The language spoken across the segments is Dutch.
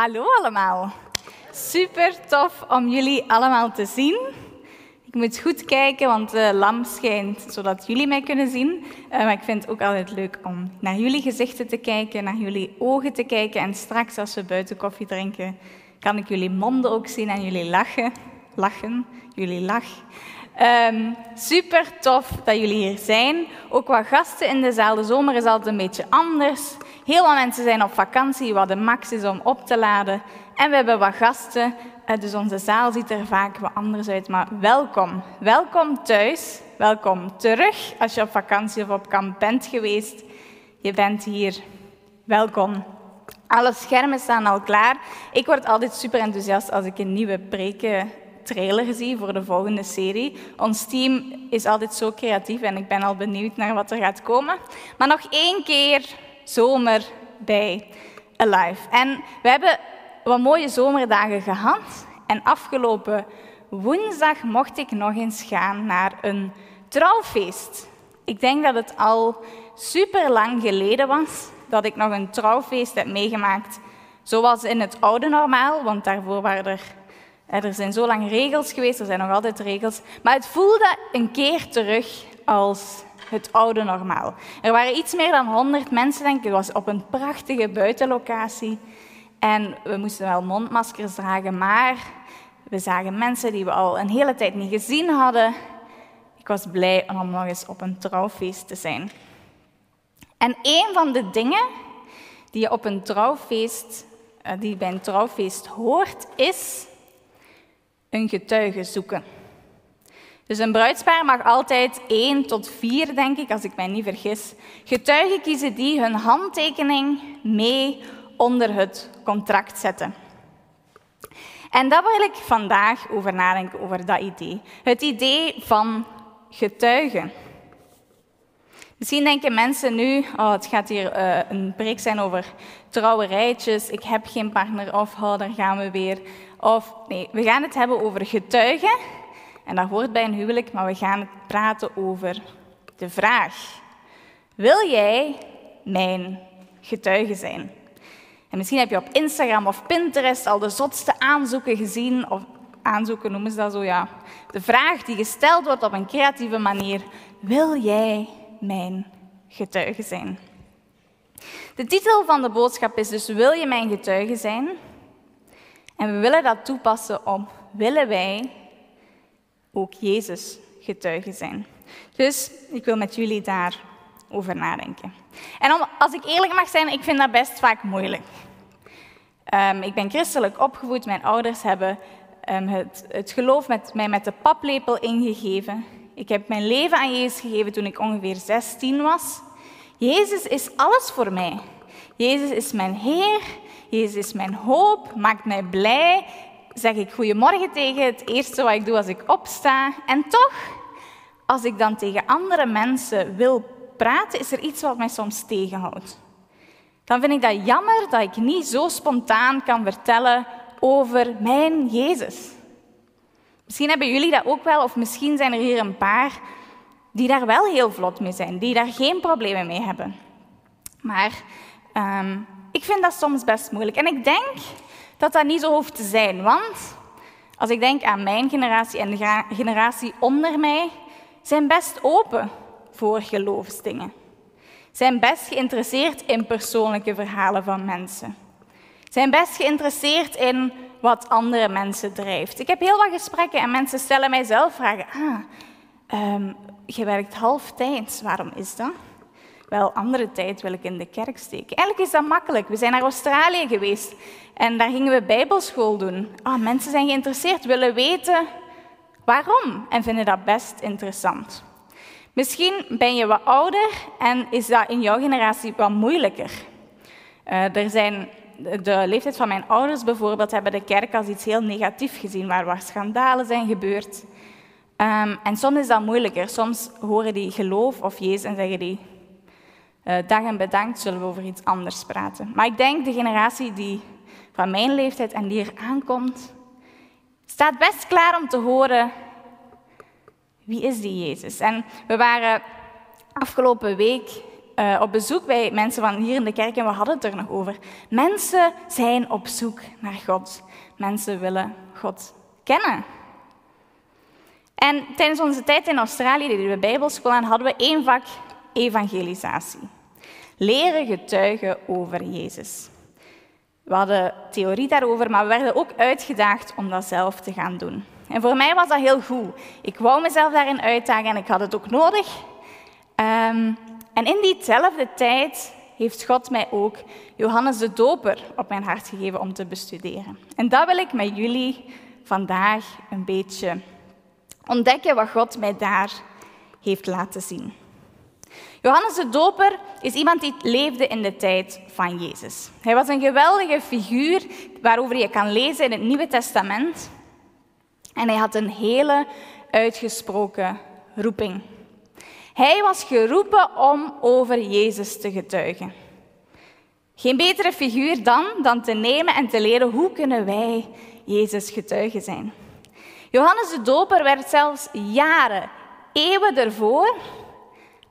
Hallo allemaal. Super tof om jullie allemaal te zien. Ik moet goed kijken, want de lamp schijnt zodat jullie mij kunnen zien. Uh, maar ik vind het ook altijd leuk om naar jullie gezichten te kijken, naar jullie ogen te kijken. En straks als we buiten koffie drinken, kan ik jullie monden ook zien en jullie lachen. Lachen, jullie lach. Um, super tof dat jullie hier zijn. Ook wat gasten in de zaal. De zomer is altijd een beetje anders. Heel wat mensen zijn op vakantie, wat de max is om op te laden. En we hebben wat gasten, eh, dus onze zaal ziet er vaak wat anders uit. Maar welkom. Welkom thuis. Welkom terug als je op vakantie of op kamp bent geweest. Je bent hier. Welkom. Alle schermen staan al klaar. Ik word altijd super enthousiast als ik een nieuwe preken trailer zie voor de volgende serie. Ons team is altijd zo creatief en ik ben al benieuwd naar wat er gaat komen. Maar nog één keer zomer bij Alive. En we hebben wat mooie zomerdagen gehad. En afgelopen woensdag mocht ik nog eens gaan naar een trouwfeest. Ik denk dat het al super lang geleden was dat ik nog een trouwfeest heb meegemaakt. Zoals in het oude normaal, want daarvoor waren er, er zijn zo lang regels geweest, er zijn nog altijd regels. Maar het voelde een keer terug als het oude normaal. Er waren iets meer dan 100 mensen, denk ik. Het was op een prachtige buitenlocatie. En we moesten wel mondmaskers dragen, maar we zagen mensen die we al een hele tijd niet gezien hadden. Ik was blij om nog eens op een trouwfeest te zijn. En een van de dingen die je op een trouwfeest, eh, die bij een trouwfeest hoort, is een getuige zoeken. Dus een bruidspaar mag altijd één tot vier, denk ik, als ik mij niet vergis, getuigen kiezen die hun handtekening mee onder het contract zetten. En daar wil ik vandaag over nadenken, over dat idee. Het idee van getuigen. Misschien denken mensen nu, oh, het gaat hier uh, een preek zijn over trouwerijtjes, ik heb geen partner, of oh, daar gaan we weer. Of nee, we gaan het hebben over getuigen en dat hoort bij een huwelijk, maar we gaan praten over de vraag: Wil jij mijn getuige zijn? En misschien heb je op Instagram of Pinterest al de zotste aanzoeken gezien, of aanzoeken noemen ze dat zo, ja. De vraag die gesteld wordt op een creatieve manier: Wil jij mijn getuige zijn? De titel van de boodschap is dus: Wil je mijn getuige zijn? En we willen dat toepassen op: Willen wij ook Jezus getuige zijn. Dus ik wil met jullie daarover nadenken. En als ik eerlijk mag zijn, ik vind dat best vaak moeilijk. Um, ik ben christelijk opgevoed, mijn ouders hebben um, het, het geloof met, mij met de paplepel ingegeven. Ik heb mijn leven aan Jezus gegeven toen ik ongeveer 16 was. Jezus is alles voor mij. Jezus is mijn Heer, Jezus is mijn hoop, maakt mij blij, zeg ik goedemorgen tegen het eerste wat ik doe als ik opsta. En toch, als ik dan tegen andere mensen wil praten, is er iets wat mij soms tegenhoudt. Dan vind ik dat jammer dat ik niet zo spontaan kan vertellen over mijn Jezus. Misschien hebben jullie dat ook wel, of misschien zijn er hier een paar die daar wel heel vlot mee zijn, die daar geen problemen mee hebben. Maar um, ik vind dat soms best moeilijk. En ik denk dat dat niet zo hoeft te zijn. Want als ik denk aan mijn generatie en de generatie onder mij, zijn best open voor geloofsdingen. Zijn best geïnteresseerd in persoonlijke verhalen van mensen. Zijn best geïnteresseerd in wat andere mensen drijft. Ik heb heel wat gesprekken en mensen stellen mij zelf vragen. Ah, um, je werkt halftijds, waarom is dat? Wel, andere tijd wil ik in de kerk steken. Eigenlijk is dat makkelijk. We zijn naar Australië geweest en daar gingen we bijbelschool doen. Oh, mensen zijn geïnteresseerd, willen weten waarom en vinden dat best interessant. Misschien ben je wat ouder en is dat in jouw generatie wat moeilijker. Uh, er zijn, de leeftijd van mijn ouders bijvoorbeeld hebben de kerk als iets heel negatiefs gezien, waar wat schandalen zijn gebeurd. Um, en soms is dat moeilijker. Soms horen die geloof of Jezus en zeggen die, dag en bedankt, zullen we over iets anders praten. Maar ik denk de generatie die van mijn leeftijd en die er aankomt, staat best klaar om te horen wie is die Jezus. En we waren afgelopen week eh, op bezoek bij mensen van hier in de kerk en we hadden het er nog over. Mensen zijn op zoek naar God. Mensen willen God kennen. En tijdens onze tijd in Australië deden we bijbelschool en hadden we één vak evangelisatie. Leren getuigen over Jezus. We hadden theorie daarover, maar we werden ook uitgedaagd om dat zelf te gaan doen. En voor mij was dat heel goed. Ik wou mezelf daarin uitdagen en ik had het ook nodig. Um, en in diezelfde tijd heeft God mij ook Johannes de Doper op mijn hart gegeven om te bestuderen. En dat wil ik met jullie vandaag een beetje ontdekken wat God mij daar heeft laten zien. Johannes de Doper is iemand die leefde in de tijd van Jezus. Hij was een geweldige figuur waarover je kan lezen in het Nieuwe Testament. En hij had een hele uitgesproken roeping. Hij was geroepen om over Jezus te getuigen. Geen betere figuur dan, dan te nemen en te leren hoe kunnen wij Jezus getuigen zijn. Johannes de Doper werd zelfs jaren, eeuwen ervoor,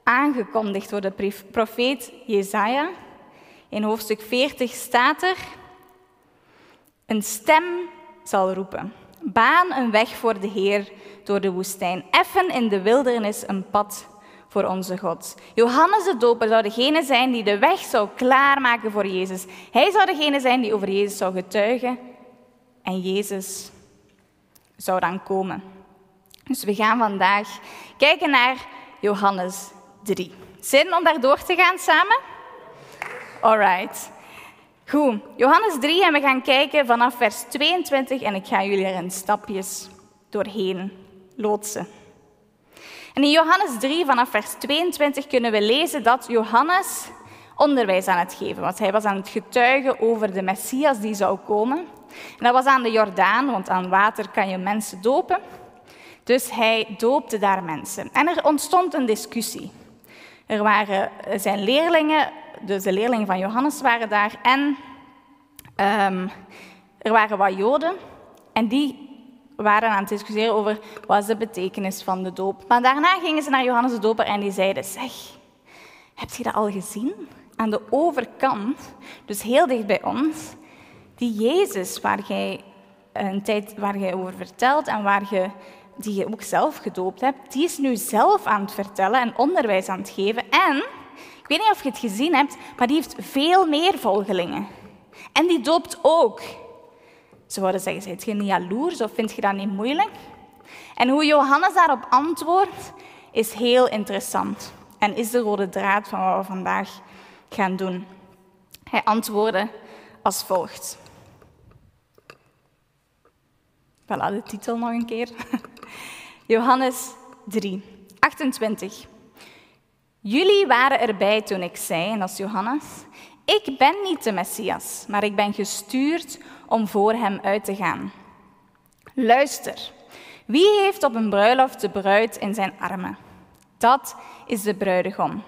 aangekondigd door de profeet Jezaja. In hoofdstuk 40 staat er: Een stem zal roepen: Baan een weg voor de Heer door de woestijn. Effen in de wildernis een pad voor onze God. Johannes de Doper zou degene zijn die de weg zou klaarmaken voor Jezus. Hij zou degene zijn die over Jezus zou getuigen. En Jezus zou dan komen. Dus we gaan vandaag kijken naar Johannes 3. Zin om daar door te gaan samen? Alright. Goed, Johannes 3 en we gaan kijken vanaf vers 22 en ik ga jullie er in stapjes doorheen loodsen. En in Johannes 3 vanaf vers 22 kunnen we lezen dat Johannes onderwijs aan het geven was. Hij was aan het getuigen over de Messias die zou komen. En dat was aan de Jordaan, want aan water kan je mensen dopen. Dus hij doopte daar mensen. En er ontstond een discussie. Er waren zijn leerlingen, dus de leerlingen van Johannes waren daar, en um, er waren wat Joden. En die waren aan het discussiëren over wat is de betekenis van de doop. Maar daarna gingen ze naar Johannes de Doper en die zeiden, zeg, heb je dat al gezien? Aan de overkant, dus heel dicht bij ons, die Jezus waar jij een tijd waar jij over vertelt en waar je, die je ook zelf gedoopt hebt, die is nu zelf aan het vertellen en onderwijs aan het geven. En, ik weet niet of je het gezien hebt, maar die heeft veel meer volgelingen. En die doopt ook. Ze zouden zeggen, zijt je niet jaloers of vind je dat niet moeilijk? En hoe Johannes daarop antwoordt, is heel interessant. En is de rode draad van wat we vandaag gaan doen. Hij antwoordde als volgt. Voilà, de titel nog een keer. Johannes 3, 28. Jullie waren erbij toen ik zei, en dat is Johannes, ik ben niet de Messias, maar ik ben gestuurd om voor hem uit te gaan. Luister, wie heeft op een bruiloft de bruid in zijn armen? Dat is de bruidegom.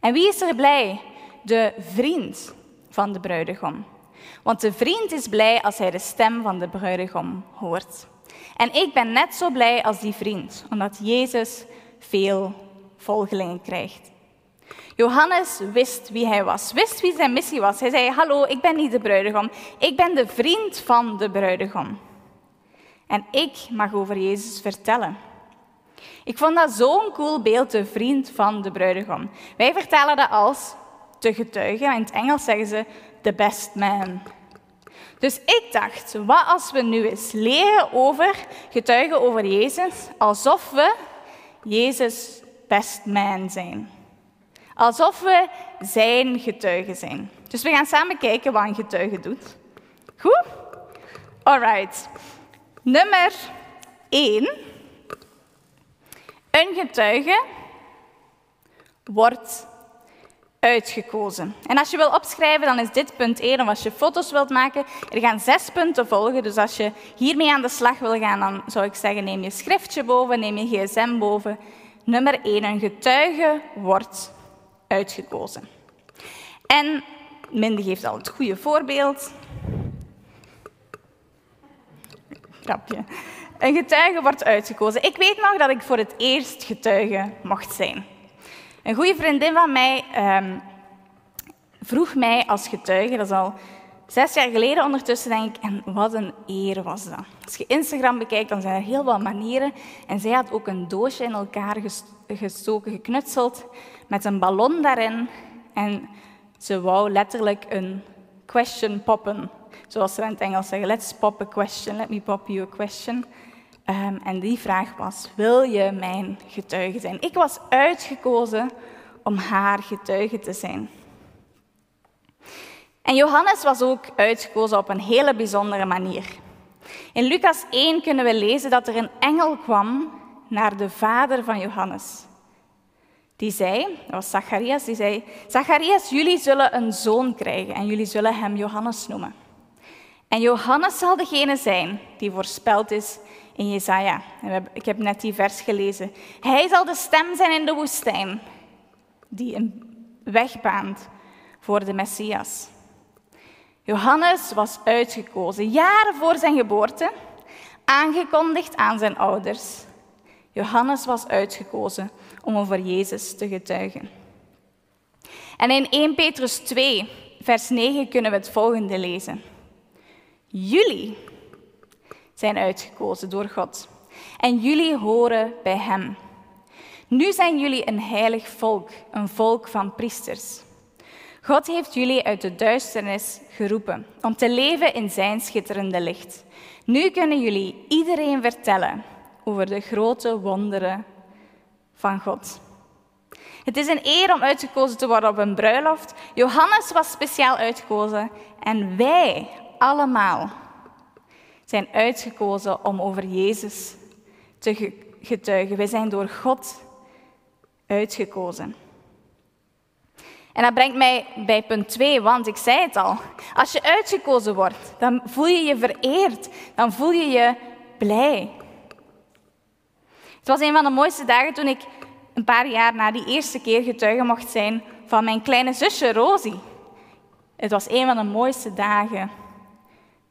En wie is er blij? De vriend van de bruidegom. Want de vriend is blij als hij de stem van de bruidegom hoort. En ik ben net zo blij als die vriend, omdat Jezus veel volgelingen krijgt. Johannes wist wie hij was, wist wie zijn missie was. Hij zei, hallo, ik ben niet de bruidegom, ik ben de vriend van de bruidegom. En ik mag over Jezus vertellen. Ik vond dat zo'n cool beeld, de vriend van de bruidegom. Wij vertellen dat als te getuigen. In het Engels zeggen ze the best man. Dus ik dacht, wat als we nu eens leren over getuigen over Jezus, alsof we Jezus best man zijn. Alsof we zijn getuigen zijn. Dus we gaan samen kijken wat een getuige doet. Goed? Alright. Nummer 1. Een getuige wordt uitgekozen. En als je wil opschrijven, dan is dit punt 1. Of als je foto's wilt maken, er gaan zes punten volgen. Dus als je hiermee aan de slag wil gaan, dan zou ik zeggen, neem je schriftje boven, neem je gsm boven. Nummer 1. Een getuige wordt uitgekozen. En Mindy geeft al het goede voorbeeld. Grapje. Een getuige wordt uitgekozen. Ik weet nog dat ik voor het eerst getuige mocht zijn. Een goede vriendin van mij ehm, vroeg mij als getuige, dat is al zes jaar geleden ondertussen, denk ik, en wat een eer was dat. Als je Instagram bekijkt, dan zijn er heel wat manieren. En zij had ook een doosje in elkaar gestoken, geknutseld, met een ballon daarin. En ze wou letterlijk een question poppen. Zoals ze in het Engels zeggen, let's pop a question, let me pop you a question. Ehm, en die vraag was, wil je mijn getuige zijn? Ik was uitgekozen om haar getuige te zijn. En Johannes was ook uitgekozen op een hele bijzondere manier. In Lucas 1 kunnen we lezen dat er een engel kwam naar de vader van Johannes. Die zei, dat was Zacharias, die zei, Zacharias, jullie zullen een zoon krijgen en jullie zullen hem Johannes noemen. En Johannes zal degene zijn die voorspeld is in Jesaja. Ik heb net die vers gelezen. Hij zal de stem zijn in de woestijn, die een weg baant voor de Messias. Johannes was uitgekozen, jaren voor zijn geboorte, aangekondigd aan zijn ouders. Johannes was uitgekozen om over Jezus te getuigen. En in 1 Petrus 2, vers 9 kunnen we het volgende lezen. Jullie zijn uitgekozen door God en jullie horen bij Hem. Nu zijn jullie een heilig volk, een volk van priesters. God heeft jullie uit de duisternis geroepen om te leven in Zijn schitterende licht. Nu kunnen jullie iedereen vertellen over de grote wonderen van God. Het is een eer om uitgekozen te worden op een bruiloft. Johannes was speciaal uitgekozen en wij allemaal zijn uitgekozen om over Jezus te getuigen. Wij zijn door God uitgekozen. En dat brengt mij bij punt 2, want ik zei het al. Als je uitgekozen wordt, dan voel je je vereerd. Dan voel je je blij. Het was een van de mooiste dagen toen ik een paar jaar na die eerste keer getuige mocht zijn van mijn kleine zusje Rosie. Het was een van de mooiste dagen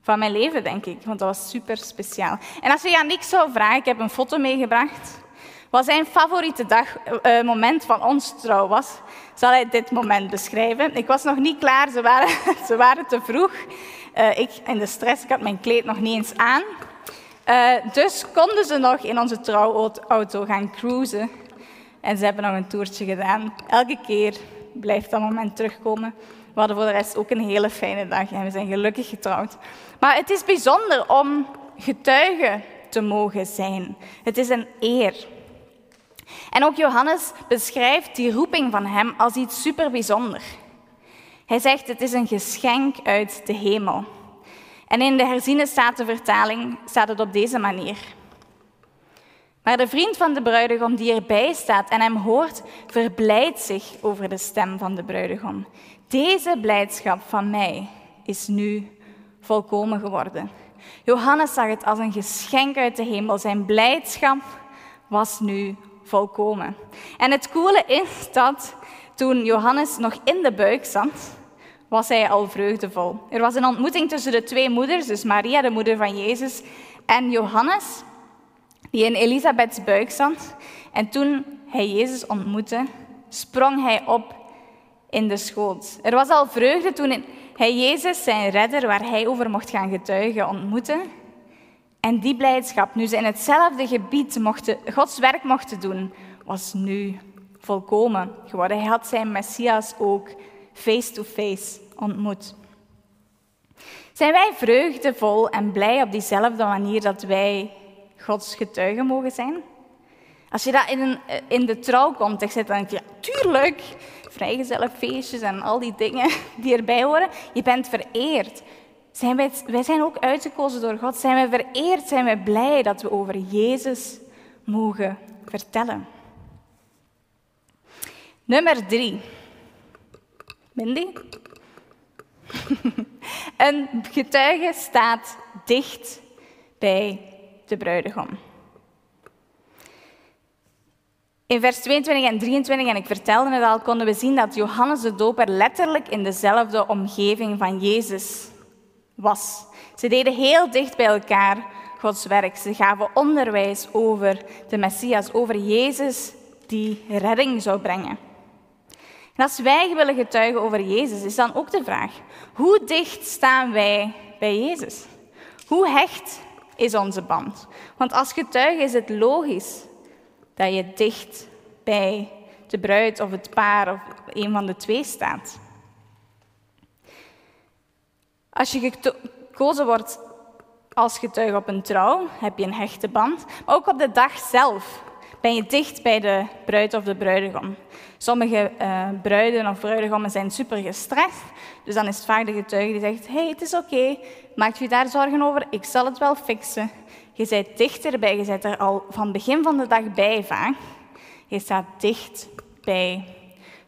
van mijn leven, denk ik, want dat was super speciaal. En als je aan niks zou vragen, ik heb een foto meegebracht, wat zijn favoriete dag, uh, moment van ons trouw was, zal hij dit moment beschrijven. Ik was nog niet klaar, ze waren, ze waren te vroeg. Uh, ik in de stress, ik had mijn kleed nog niet eens aan. Uh, dus konden ze nog in onze trouwauto gaan cruisen. En ze hebben nog een toertje gedaan. Elke keer blijft dat moment terugkomen. We hadden voor de rest ook een hele fijne dag en we zijn gelukkig getrouwd. Maar het is bijzonder om getuige te mogen zijn. Het is een eer. En ook Johannes beschrijft die roeping van hem als iets super bijzonder. Hij zegt het is een geschenk uit de hemel. En in de herziene vertaling staat het op deze manier. Maar de vriend van de bruidegom die erbij staat en hem hoort, verblijdt zich over de stem van de bruidegom. Deze blijdschap van mij is nu volkomen geworden. Johannes zag het als een geschenk uit de hemel. Zijn blijdschap was nu volkomen. En het coole is dat toen Johannes nog in de buik zat, was hij al vreugdevol. Er was een ontmoeting tussen de twee moeders, dus Maria, de moeder van Jezus, en Johannes, die in Elisabeths buik zat. En toen hij Jezus ontmoette, sprong hij op in de schoot. Er was al vreugde toen hij Jezus, zijn redder, waar hij over mocht gaan getuigen, ontmoette. En die blijdschap, nu ze in hetzelfde gebied mochten, Gods werk mochten doen, was nu volkomen geworden. Hij had zijn Messias ook face-to-face ontmoet. Zijn wij vreugdevol en blij op diezelfde manier dat wij Gods getuigen mogen zijn? Als je dat in, een, in de trouwcontext zet, dan denk je, ja, tuurlijk, vrijgezellenfeestjes en al die dingen die erbij horen. Je bent vereerd. Zijn wij, wij zijn ook uitgekozen door God. Zijn wij vereerd, zijn wij blij dat we over Jezus mogen vertellen. Nummer drie. Mindy? Een getuige staat dicht bij de bruidegom. In vers 22 en 23, en ik vertelde het al, konden we zien dat Johannes de Doper letterlijk in dezelfde omgeving van Jezus was. Ze deden heel dicht bij elkaar Gods werk. Ze gaven onderwijs over de Messias, over Jezus die redding zou brengen. En als wij willen getuigen over Jezus, is dan ook de vraag: hoe dicht staan wij bij Jezus? Hoe hecht is onze band? Want als getuige is het logisch dat je dicht bij de bruid of het paar of een van de twee staat. Als je gekozen wordt als getuige op een trouw, heb je een hechte band. Maar ook op de dag zelf ben je dicht bij de bruid of de bruidegom. Sommige uh, bruiden of bruidegommen zijn super gestrest. Dus dan is het vaak de getuige die zegt: hey, het is oké, okay. maak je daar zorgen over, ik zal het wel fixen. Je bent dichterbij, je bent er al van begin van de dag bij vaak. Je staat dicht bij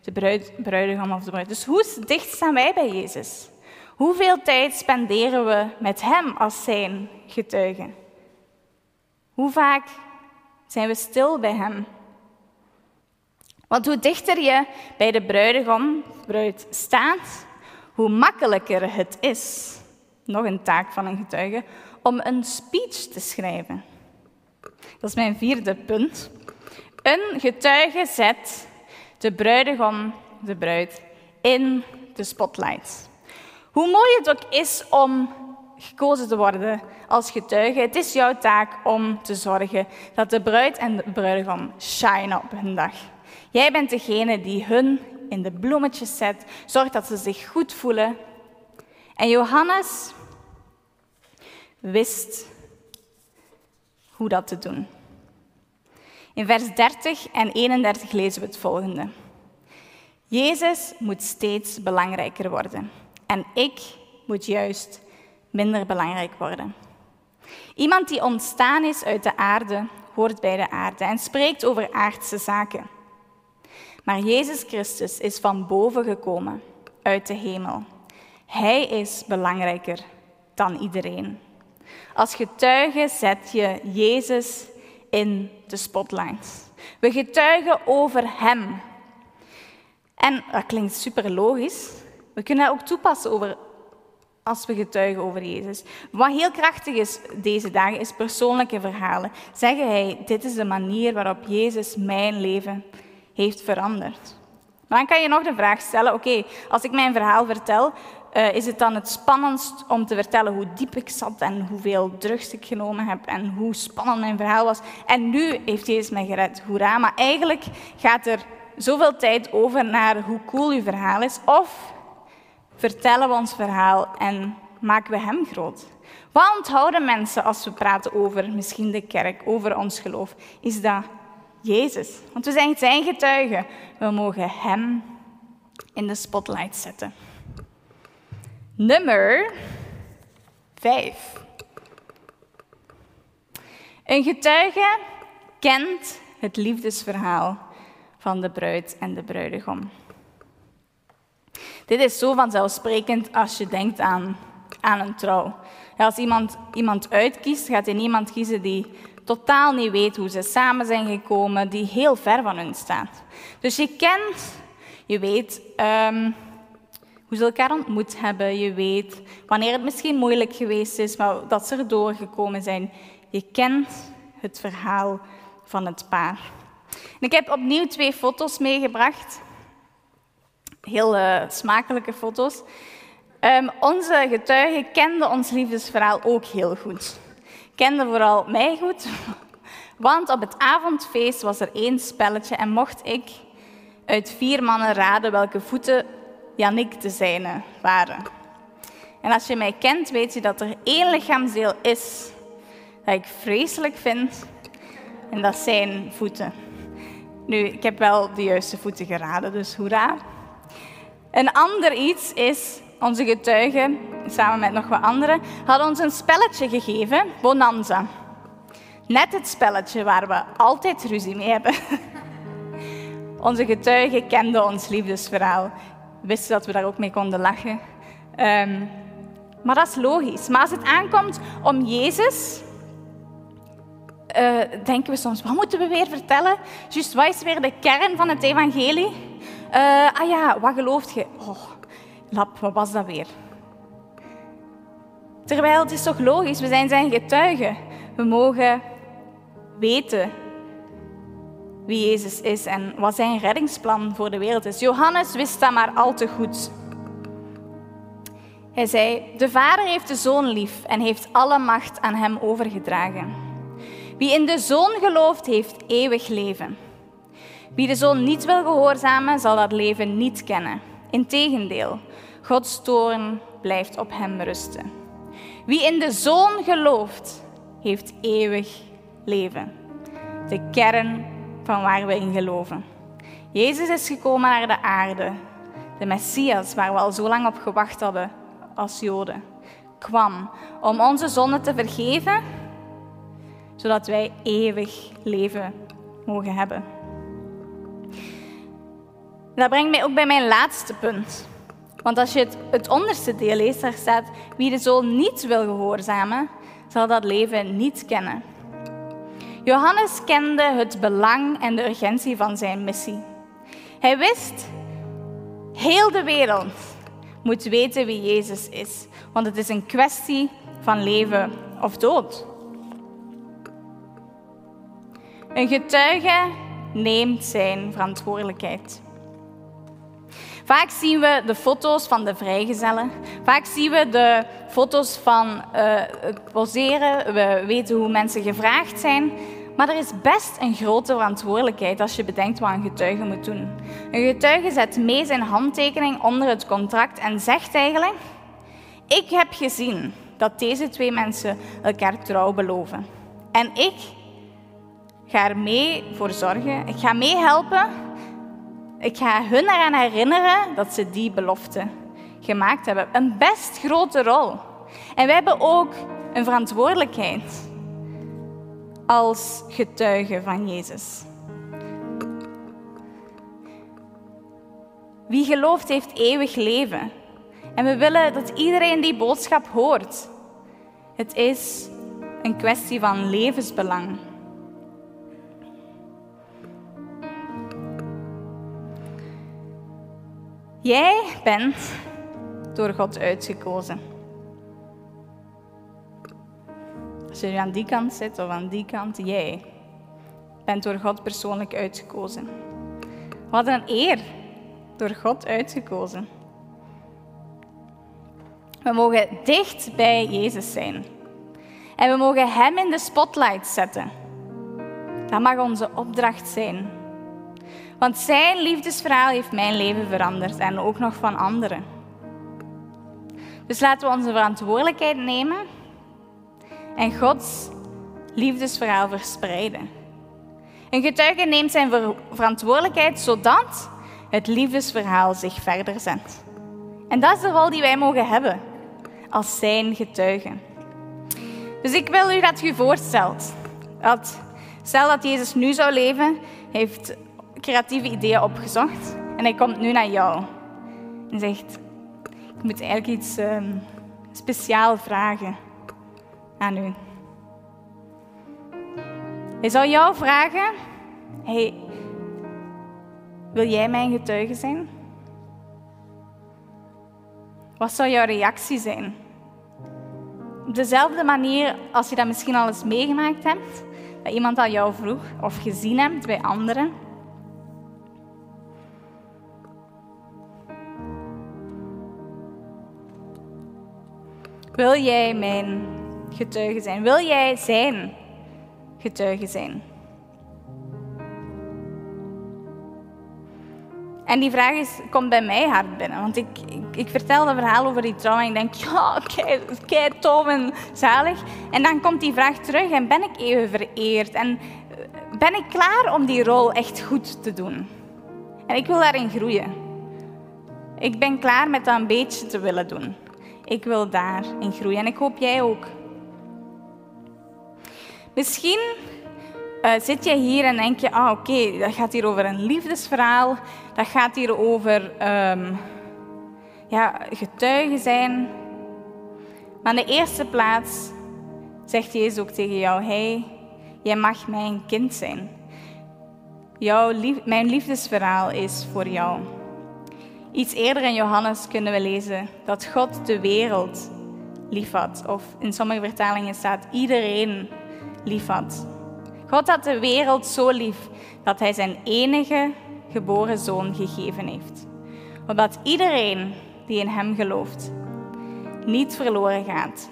de bruid, bruidegom of de bruid. Dus hoe dicht staan wij bij Jezus? Hoeveel tijd spenderen we met Hem als zijn getuigen? Hoe vaak zijn we stil bij Hem? Want hoe dichter je bij de bruidegom, bruid, staat, hoe makkelijker het is, nog een taak van een getuige, om een speech te schrijven. Dat is mijn vierde punt. Een getuige zet de bruidegom, de bruid, in de spotlight. Hoe mooi het ook is om gekozen te worden als getuige, het is jouw taak om te zorgen dat de bruid en de bruidegom shine op hun dag. Jij bent degene die hun in de bloemetjes zet, zorgt dat ze zich goed voelen. En Johannes wist hoe dat te doen. In vers 30 en 31 lezen we het volgende. Jezus moet steeds belangrijker worden en ik moet juist minder belangrijk worden. Iemand die ontstaan is uit de aarde, hoort bij de aarde en spreekt over aardse zaken. Maar Jezus Christus is van boven gekomen, uit de hemel. Hij is belangrijker dan iedereen. Als getuige zet je Jezus in de spotlight. We getuigen over Hem. En dat klinkt super logisch. We kunnen dat ook toepassen over, als we getuigen over Jezus. Wat heel krachtig is deze dagen, is persoonlijke verhalen. Zeggen hij, dit is de manier waarop Jezus mijn leven heeft veranderd. Maar dan kan je nog de vraag stellen, oké, als ik mijn verhaal vertel, uh, is het dan het spannendst om te vertellen hoe diep ik zat en hoeveel drugs ik genomen heb en hoe spannend mijn verhaal was. En nu heeft Jezus mij gered, hoera. Maar eigenlijk gaat er zoveel tijd over naar hoe cool uw verhaal is. Of vertellen we ons verhaal en maken we hem groot. Wat onthouden mensen als we praten over misschien de kerk, over ons geloof? Is dat Jezus. Want we zijn zijn getuigen. We mogen hem in de spotlight zetten. Nummer 5. Een getuige kent het liefdesverhaal van de bruid en de bruidegom. Dit is zo vanzelfsprekend als je denkt aan, aan een trouw. als iemand iemand uitkiest, gaat hij iemand kiezen die totaal niet weet hoe ze samen zijn gekomen, die heel ver van hun staat. Dus je kent, je weet um, hoe ze elkaar ontmoet hebben, je weet wanneer het misschien moeilijk geweest is, maar dat ze er doorgekomen zijn. Je kent het verhaal van het paar. En ik heb opnieuw twee foto's meegebracht. Heel uh, smakelijke foto's. Um, onze getuigen kenden ons liefdesverhaal ook heel goed kende vooral mij goed, want op het avondfeest was er één spelletje en mocht ik uit vier mannen raden welke voeten Jannik te zijne waren. En als je mij kent, weet je dat er één lichaamsdeel is dat ik vreselijk vind, en dat zijn voeten. Nu, ik heb wel de juiste voeten geraden, dus hoera. Een ander iets is onze getuigen, samen met nog wat anderen, hadden ons een spelletje gegeven, Bonanza. Net het spelletje waar we altijd ruzie mee hebben. Onze getuigen kenden ons liefdesverhaal, wisten dat we daar ook mee konden lachen. Um, maar dat is logisch. Maar als het aankomt om Jezus, uh, denken we soms, wat moeten we weer vertellen? Juist, wat is weer de kern van het evangelie? Uh, ah ja, wat gelooft je? Oh, lap, wat was dat weer? Terwijl het is toch logisch, we zijn zijn getuigen. We mogen weten wie Jezus is en wat zijn reddingsplan voor de wereld is. Johannes wist dat maar al te goed. Hij zei: De Vader heeft de Zoon lief en heeft alle macht aan hem overgedragen. Wie in de Zoon gelooft, heeft eeuwig leven. Wie de Zoon niet wil gehoorzamen, zal dat leven niet kennen. Integendeel, Gods toorn blijft op hem rusten. Wie in de Zoon gelooft, heeft eeuwig leven. De kern van waar we in geloven. Jezus is gekomen naar de aarde. De Messias, waar we al zo lang op gewacht hadden als Joden, kwam om onze zonden te vergeven, zodat wij eeuwig leven mogen hebben. Dat brengt mij ook bij mijn laatste punt. Want als je het, het onderste deel leest, daar staat: Wie de zoon niet wil gehoorzamen, zal dat leven niet kennen. Johannes kende het belang en de urgentie van zijn missie. Hij wist, heel de wereld moet weten wie Jezus is, want het is een kwestie van leven of dood. Een getuige neemt zijn verantwoordelijkheid. Vaak zien we de foto's van de vrijgezellen. Vaak zien we de foto's van uh, poseren. We weten hoe mensen gevraagd zijn. Maar er is best een grote verantwoordelijkheid als je bedenkt wat een getuige moet doen. Een getuige zet mee zijn handtekening onder het contract en zegt eigenlijk: Ik heb gezien dat deze twee mensen elkaar trouw beloven. En ik ga er mee voor zorgen. Ik ga meehelpen ik ga hun eraan herinneren dat ze die belofte gemaakt hebben. Een best grote rol. En wij hebben ook een verantwoordelijkheid als getuigen van Jezus. Wie gelooft heeft eeuwig leven. En we willen dat iedereen die boodschap hoort. Het is een kwestie van levensbelang. Jij bent door God uitgekozen. Als je aan die kant zit of aan die kant, jij bent door God persoonlijk uitgekozen. Wat een eer, door God uitgekozen. We mogen dicht bij Jezus zijn. En we mogen Hem in de spotlight zetten. Dat mag onze opdracht zijn want zijn liefdesverhaal heeft mijn leven veranderd en ook nog van anderen. Dus laten we onze verantwoordelijkheid nemen en Gods liefdesverhaal verspreiden. Een getuige neemt zijn verantwoordelijkheid zodat het liefdesverhaal zich verder zet. En dat is de rol die wij mogen hebben als zijn getuigen. Dus ik wil u dat u voorstelt. Dat, stel dat Jezus nu zou leven, heeft creatieve ideeën opgezocht. En hij komt nu naar jou. En zegt, ik moet eigenlijk iets um, speciaal vragen aan u. Hij zou jou vragen, hey, wil jij mijn getuige zijn? Wat zou jouw reactie zijn? Op dezelfde manier als je dat misschien al eens meegemaakt hebt, dat iemand al jou vroeg of gezien hebt bij anderen. Wil jij mijn getuige zijn? Wil jij zijn getuige zijn? En die vraag is, komt bij mij hard binnen. Want ik, ik, vertel dat verhaal over die trouw en ik denk, ja, kei, kei tof en zalig. En dan komt die vraag terug en ben ik even vereerd? En eh, ben ik klaar om die rol echt goed te doen? En ik wil daarin groeien. Ik ben klaar met dat een beetje te willen doen. Ik wil daarin groeien en ik hoop jij ook. Misschien uh, zit je hier en denk je, ah oké, dat gaat hier over een liefdesverhaal, dat gaat hier over um, ja, getuigen zijn. Maar in de eerste plaats zegt Jezus ook tegen jou, hey, jij mag mijn kind zijn. Jouw lief, mijn liefdesverhaal is voor jou. Iets eerder in Johannes kunnen we lezen dat God de wereld liefhad. Of in sommige vertalingen staat iedereen liefhad. God had de wereld zo lief dat hij zijn enige geboren zoon gegeven heeft. Opdat iedereen die in hem gelooft niet verloren gaat,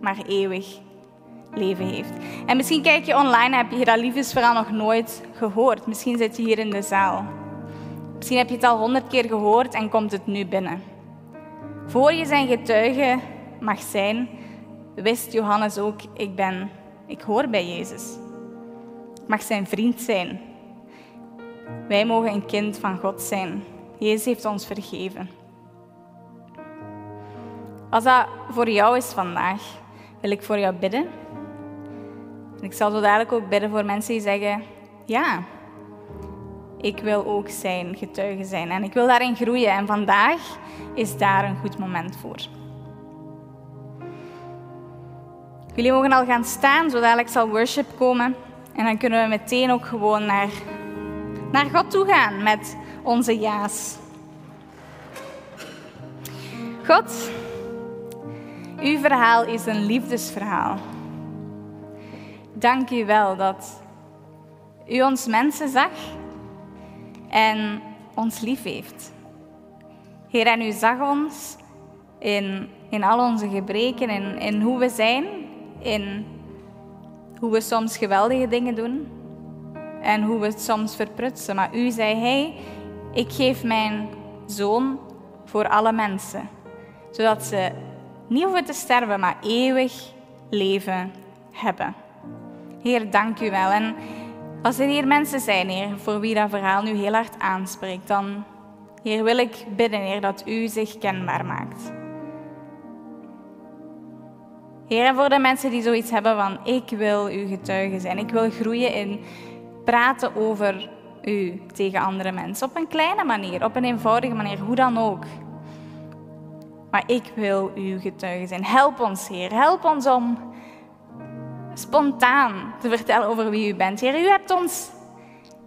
maar eeuwig leven heeft. En misschien kijk je online heb je dat liefdesverhaal nog nooit gehoord. Misschien zit je hier in de zaal. Misschien heb je het al honderd keer gehoord en komt het nu binnen. Voor je zijn getuige mag zijn, wist Johannes ook, ik ben, ik hoor bij Jezus. Ik mag zijn vriend zijn. Wij mogen een kind van God zijn. Jezus heeft ons vergeven. Als dat voor jou is vandaag, wil ik voor jou bidden. En ik zal zo dadelijk ook bidden voor mensen die zeggen: Ja, ik wil ook zijn getuige zijn en ik wil daarin groeien. En vandaag is daar een goed moment voor. Jullie mogen al gaan staan, zodat ik zal worship komen. En dan kunnen we meteen ook gewoon naar, naar God toe gaan met onze ja's. God, uw verhaal is een liefdesverhaal. Dank u wel dat u ons mensen zag en ons lief heeft. Heer, en u zag ons in, in al onze gebreken, in, in hoe we zijn, in hoe we soms geweldige dingen doen en hoe we soms verprutsen. Maar u zei, hey, ik geef mijn zoon voor alle mensen, zodat ze niet hoeven te sterven, maar eeuwig leven hebben. Heer, dank u wel. En als er hier mensen zijn, Heer, voor wie dat verhaal nu heel hard aanspreekt, dan, Heer, wil ik bidden, Heer, dat u zich kenbaar maakt. Heer, en voor de mensen die zoiets hebben van, ik wil uw getuige zijn, ik wil groeien in praten over u tegen andere mensen. Op een kleine manier, op een eenvoudige manier, hoe dan ook. Maar ik wil uw getuige zijn. Help ons, Heer. Help ons om spontaan te vertellen over wie u bent. Heer, u hebt ons,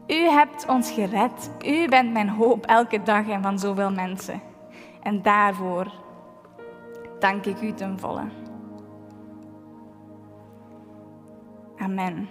u hebt ons gered. U bent mijn hoop elke dag en van zoveel mensen. En daarvoor dank ik u ten volle. Amen.